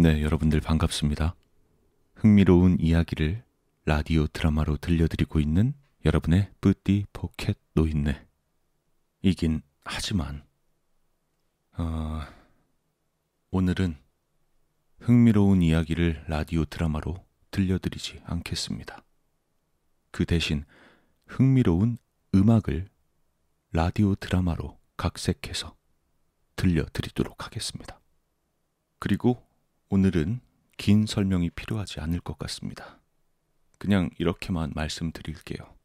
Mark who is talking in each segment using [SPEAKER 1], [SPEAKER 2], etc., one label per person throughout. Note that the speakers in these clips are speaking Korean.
[SPEAKER 1] 네, 여러분들 반갑습니다. 흥미로운 이야기를 라디오 드라마로 들려드리고 있는 여러분의 뿌띠 포켓 노인네. 이긴 하지만, 어, 오늘은 흥미로운 이야기를 라디오 드라마로 들려드리지 않겠습니다. 그 대신 흥미로운 음악을 라디오 드라마로 각색해서 들려드리도록 하겠습니다. 그리고 오늘은 긴 설명이 필요하지 않을 것 같습니다. 그냥 이렇게만 말씀드릴게요.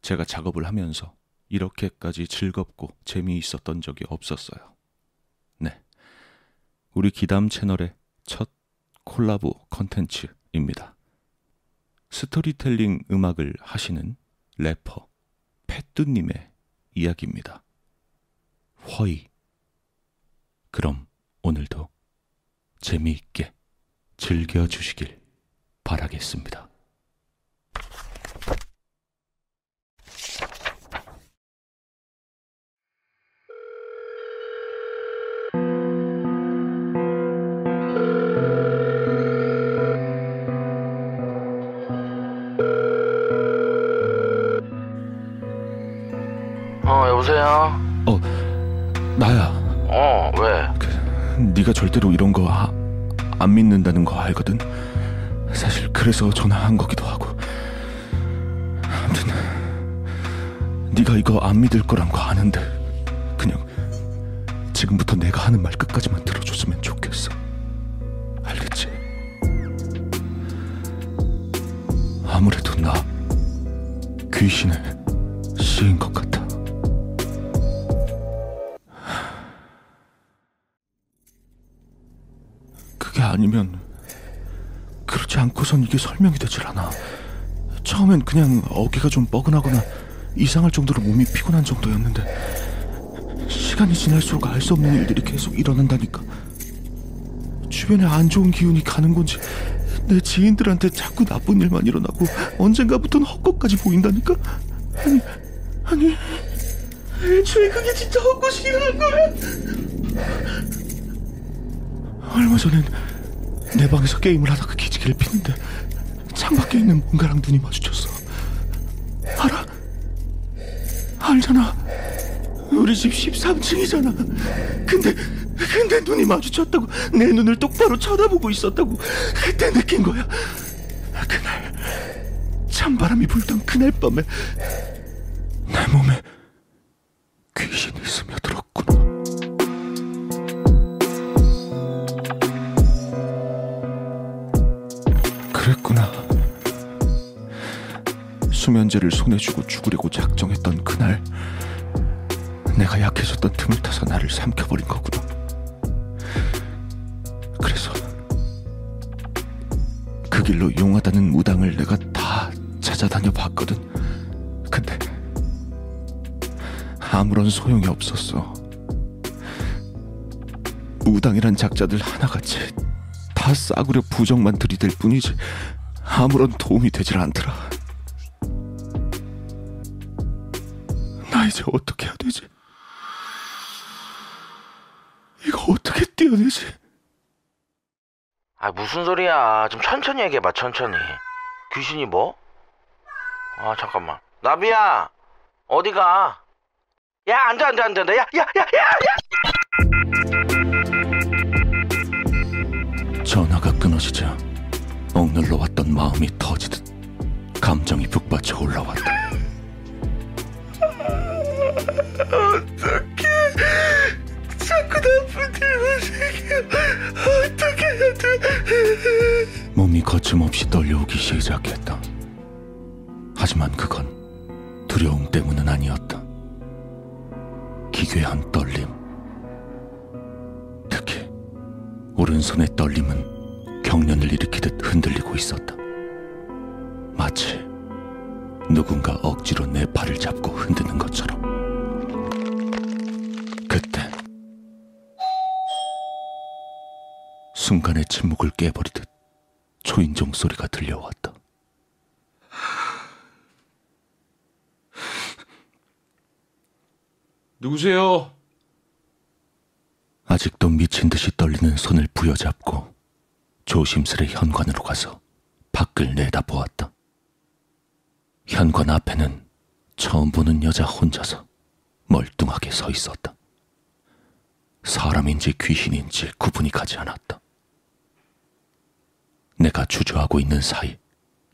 [SPEAKER 1] 제가 작업을 하면서 이렇게까지 즐겁고 재미있었던 적이 없었어요. 네. 우리 기담 채널의 첫 콜라보 컨텐츠입니다. 스토리텔링 음악을 하시는 래퍼 패뚜님의 이야기입니다. 허이. 그럼 오늘도 재미있게 즐겨주시길 바라겠습니다.
[SPEAKER 2] 어 여보세요?
[SPEAKER 1] 어, 나야.
[SPEAKER 2] 어 왜?
[SPEAKER 1] 네가 절대로 이런 거안 믿는다는 거 알거든. 사실 그래서 전화한 거기도 하고. 아무튼 네가 이거 안 믿을 거란 거 아는데 그냥 지금부터 내가 하는 말 끝까지만 들어줬으면 좋겠어. 알겠지? 아무래도 나 귀신에 씌인 것 같아. 아니면 그렇지 않고선 이게 설명이 되질 않아. 처음엔 그냥 어깨가 좀 뻐근하거나 이상할 정도로 몸이 피곤한 정도였는데 시간이 지날수록 알 수 없는 일들이 계속 일어난다니까. 주변에 안 좋은 기운이 가는 건지 내 지인들한테 자꾸 나쁜 일만 일어나고 언젠가부터는 헛것까지 보인다니까. 아니 아니 애초에 그게 진짜 헛것이라는 거야. 얼마 전엔 내 방에서 게임을 하다가 기지개를 피는데 창밖에 있는 뭔가랑 눈이 마주쳤어. 알아? 알잖아. 우리 집 13층이잖아. 근데 근데 눈이 마주쳤다고 내 눈을 똑바로 쳐다보고 있었다고 그때 느낀 거야. 그날 찬바람이 불던 그날 밤에 내 몸에 귀신이 스며 수면제를 손에 쥐고 죽으려고 작정했던 그날 내가 약해졌던 틈을 타서 나를 삼켜버린 거구나. 그래서 그 길로 용하다는 무당을 내가 다 찾아다녀 봤거든. 근데 아무런 소용이 없었어. 무당이란 작자들 하나같이 다 싸구려 부정만 들이댈 뿐이지 아무런 도움이 되질 않더라. 나 이제 어떻게 해야 되지? 이거 어떻게 떼어내지?
[SPEAKER 2] 아 무슨 소리야? 좀 천천히 얘기해봐 천천히. 귀신이 뭐? 아 잠깐만. 나비야 어디가? 야 앉아 앉아 앉아 야야야야 야, 야, 야!
[SPEAKER 1] 전화가 끊어지자 억눌러 왔던 마음이 터지듯 감정이 북받쳐 올라왔다. 거침없이 떨려오기 시작했다. 하지만 그건 두려움 때문은 아니었다. 기괴한 떨림. 특히 오른손의 떨림은 경련을 일으키듯 흔들리고 있었다. 마치 누군가 억지로 내 팔을 잡고 흔드는 것처럼. 그때 순간의 침묵을 깨버리듯 초인종 소리가 들려왔다.
[SPEAKER 3] 누구세요?
[SPEAKER 1] 아직도 미친 듯이 떨리는 손을 부여잡고 조심스레 현관으로 가서 밖을 내다보았다. 현관 앞에는 처음 보는 여자 혼자서 멀뚱하게 서 있었다. 사람인지 귀신인지 구분이 가지 않았다. 내가 주저하고 있는 사이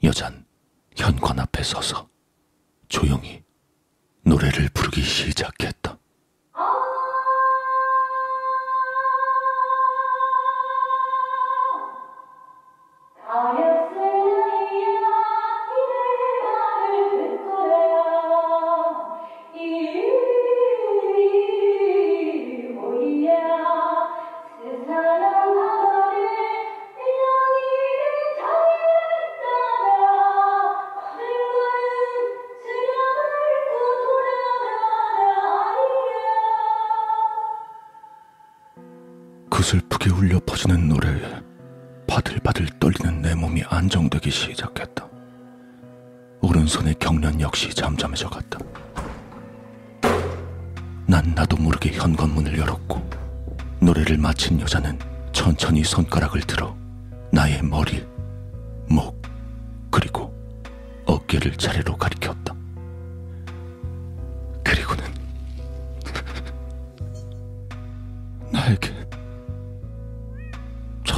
[SPEAKER 1] 여잔 현관 앞에 서서 조용히 노래를 부르기 시작했다. 퍼지는 노래에 바들바들 떨리는 내 몸이 안정되기 시작했다. 오른손의 경련 역시 잠잠해져 갔다. 난 나도 모르게 현관문을 열었고 노래를 마친 여자는 천천히 손가락을 들어 나의 머리, 목, 그리고 어깨를 차례로 가리켰다.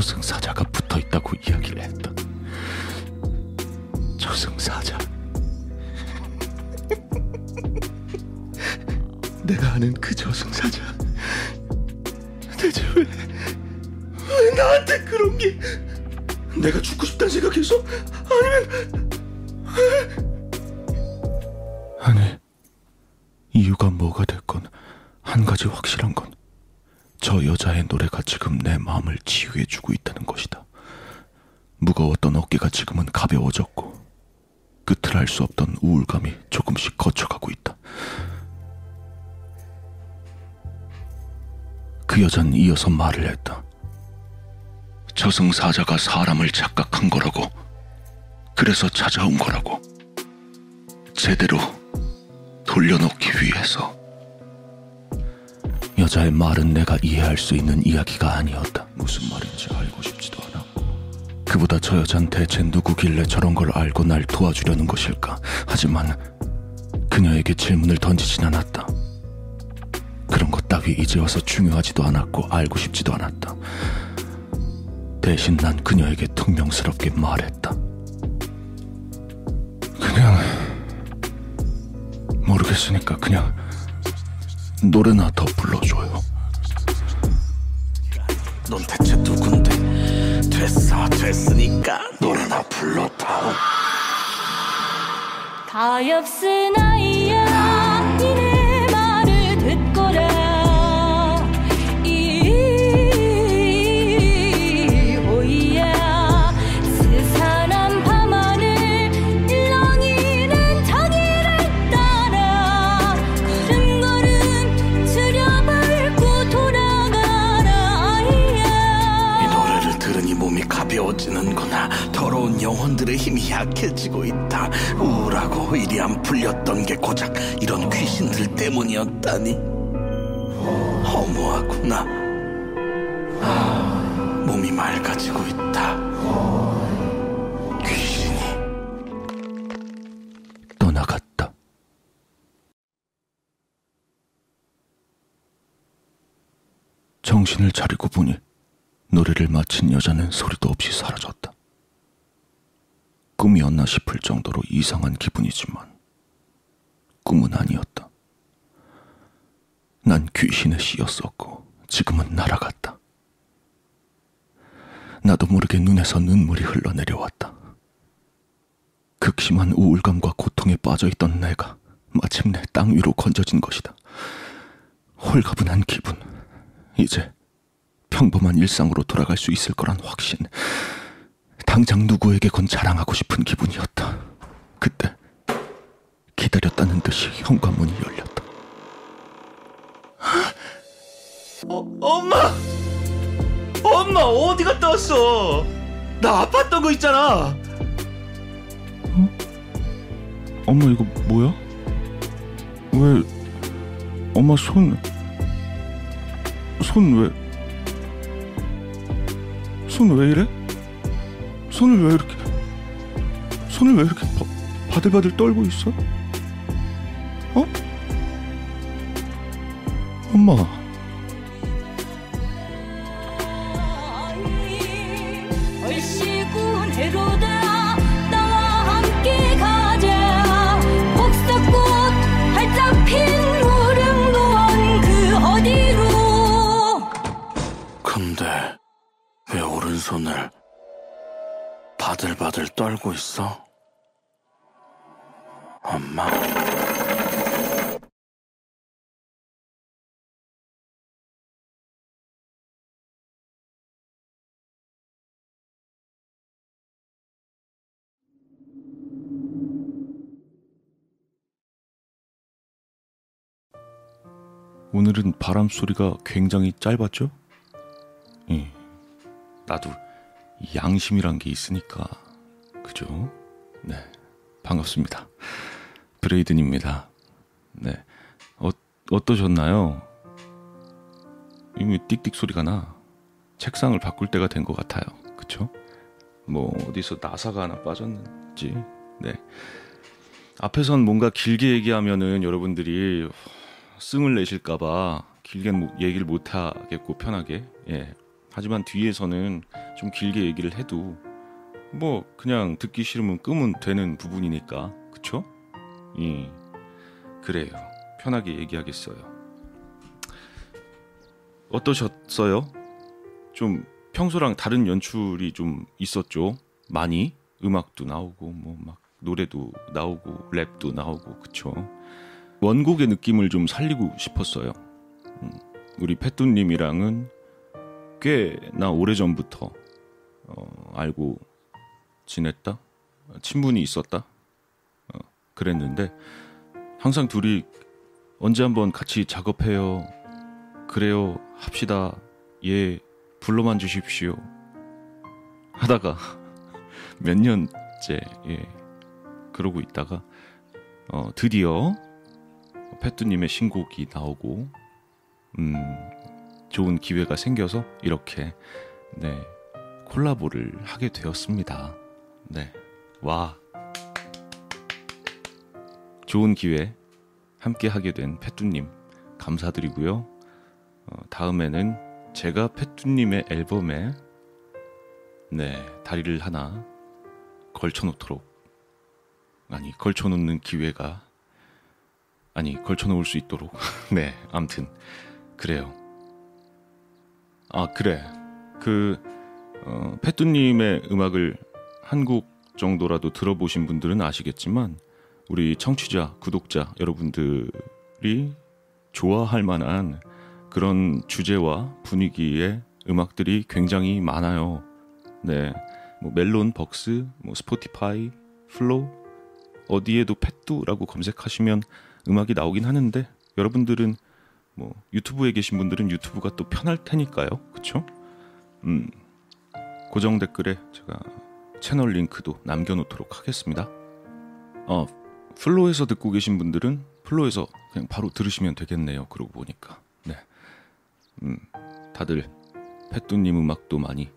[SPEAKER 1] 저승사자가 붙어 있다고 이야기를 했다. 저승사자. 내가 아는 그 저승사자. 대체 왜, 왜 나한테 그런 게? 내가 죽고 싶다는 생각해서? 아니면 아니 이유가 뭐가 됐건 한 가지 확실한 건 저 여자의 노래가 지금 내 마음을 치유해주고 있다는 것이다. 무거웠던 어깨가 지금은 가벼워졌고 끝을 알 수 없던 우울감이 조금씩 거쳐가고 있다. 그 여자는 이어서 말을 했다. 저승사자가 사람을 착각한 거라고. 그래서 찾아온 거라고. 제대로 돌려놓기 위해서. 여자의 말은 내가 이해할 수 있는 이야기가 아니었다. 무슨 말인지 알고 싶지도 않았고. 그보다 저 여잔 대체 누구길래 저런 걸 알고 날 도와주려는 것일까? 하지만 그녀에게 질문을 던지진 않았다. 그런 것 따위 이제 와서 중요하지도 않았고 알고 싶지도 않았다. 대신 난 그녀에게 퉁명스럽게 말했다. 그냥 모르겠으니까 그냥 노래나 더 불러줘요.
[SPEAKER 3] 넌 대체 누군데? 됐어, 됐으니까 노래나 불러다오.
[SPEAKER 4] 가엾은 아이
[SPEAKER 3] 약해지고 있다. 우울하고 일이 안 풀렸던 게 고작 이런 귀신들 때문이었다니. 허무하구나. 아, 몸이 맑아지고 있다. 귀신이
[SPEAKER 1] 떠나갔다. 정신을 차리고 보니 노래를 마친 여자는 소리도 없이 사라졌다. 꿈이었나 싶을 정도로 이상한 기분이지만 꿈은 아니었다. 난 귀신에 씌였었고 지금은 날아갔다. 나도 모르게 눈에서 눈물이 흘러내려왔다. 극심한 우울감과 고통에 빠져있던 내가 마침내 땅 위로 건져진 것이다. 홀가분한 기분. 이제 평범한 일상으로 돌아갈 수 있을 거란 확신. 당장 누구에게건 자랑하고 싶은 기분이었다. 그때 기다렸다는 듯이 현관문이 열렸다.
[SPEAKER 5] 어, 엄마! 엄마 어디 갔다 왔어? 나 아팠던 거 있잖아.
[SPEAKER 1] 엄마 이거 뭐야? 왜 엄마 손 손 왜? 손 왜 이래? 손을 왜 이렇게 손을 왜 이렇게 바, 바들바들 떨고 있어? 어? 엄마
[SPEAKER 3] 바들바들 떨고 있어? 엄마?
[SPEAKER 1] 오늘은 바람 소리가 굉장히 짧았죠? 예. 나도 이 양심이란 게 있으니까 그죠? 네 반갑습니다. 브레이든입니다. 네 어, 어떠셨나요? 이미 띡띡 소리가 나 책상을 바꿀 때가 된 것 같아요. 그쵸? 뭐 어디서 나사가 하나 빠졌는지 네 앞에선 뭔가 길게 얘기하면은 여러분들이 승을 내실까봐 길게 못- 얘기를 못 하겠고 편하게 예 하지만 뒤에서는 좀 길게 얘기를 해도 뭐 그냥 듣기 싫으면 끄면 되는 부분이니까 그쵸? 예 그래요 편하게 얘기하겠어요 어떠셨어요? 좀 평소랑 다른 연출이 좀 있었죠 많이 음악도 나오고 뭐 막 노래도 나오고 랩도 나오고 그쵸? 원곡의 느낌을 좀 살리고 싶었어요. 음, 우리 패뚜님이랑은 꽤나 오래 전부터 어, 알고 지냈다, 친분이 있었다, 어, 그랬는데 항상 둘이 언제 한번 같이 작업해요, 그래요, 합시다, 예, 불러만 주십시오. 하다가 몇 년째 예, 그러고 있다가 어, 드디어 패뚜님의 신곡이 나오고 음, 좋은 기회가 생겨서 이렇게 네 콜라보를 하게 되었습니다. 네, 와. 좋은 기회 함께 하게 된 패뚜님 감사드리고요. 어, 다음에는 제가 패뚜님의 앨범에 네 다리를 하나 걸쳐놓도록 아니 걸쳐놓는 기회가 아니 걸쳐놓을 수 있도록. 네 암튼 그래요. 아 그래. 그 어, 패뚜님의 음악을 한곡 정도라도 들어보신 분들은 아시겠지만 우리 청취자 구독자 여러분들이 좋아할 만한 그런 주제와 분위기의 음악들이 굉장히 많아요 네 뭐 멜론 벅스 뭐 스포티파이 플로우 어디에도 팻두라고 검색하시면 음악이 나오긴 하는데 여러분들은 뭐 유튜브에 계신 분들은 유튜브가 또 편할 테니까요. 그쵸? 음, 고정 댓글에 제가 채널 링크도 남겨놓도록 하겠습니다. 어, 플로에서 듣고 계신 분들은 플로에서 그냥 바로 들으시면 되겠네요. 그러고 보니까. 네. 음, 다들 패뚜님 음악도 많이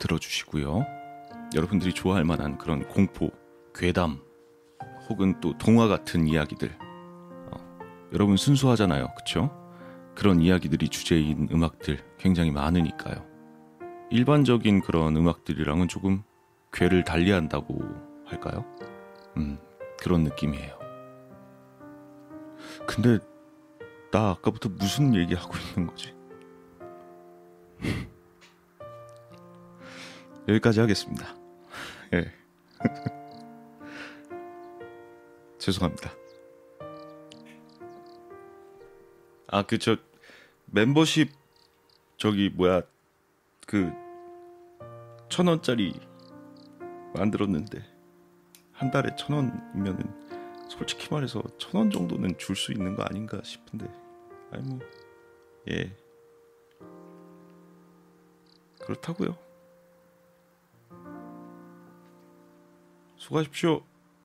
[SPEAKER 1] 들어주시고요. 여러분들이 좋아할 만한 그런 공포, 괴담, 혹은 또 동화 같은 이야기들 여러분 순수하잖아요. 그쵸? 그런 이야기들이 주제인 음악들 굉장히 많으니까요. 일반적인 그런 음악들이랑은 조금 괴를 달리한다고 할까요? 음, 그런 느낌이에요. 근데 나 아까부터 무슨 얘기하고 있는 거지? 여기까지 하겠습니다. 예. 죄송합니다. 아, 그, 저, 멤버십, 저기, 뭐야, 그, 천 원짜리 만들었는데, 한 달에 천 원이면은, 솔직히 말해서 천 원 정도는 줄 수 있는 거 아닌가 싶은데, 아니, 뭐, 예. 그렇다고요 수고하십시오.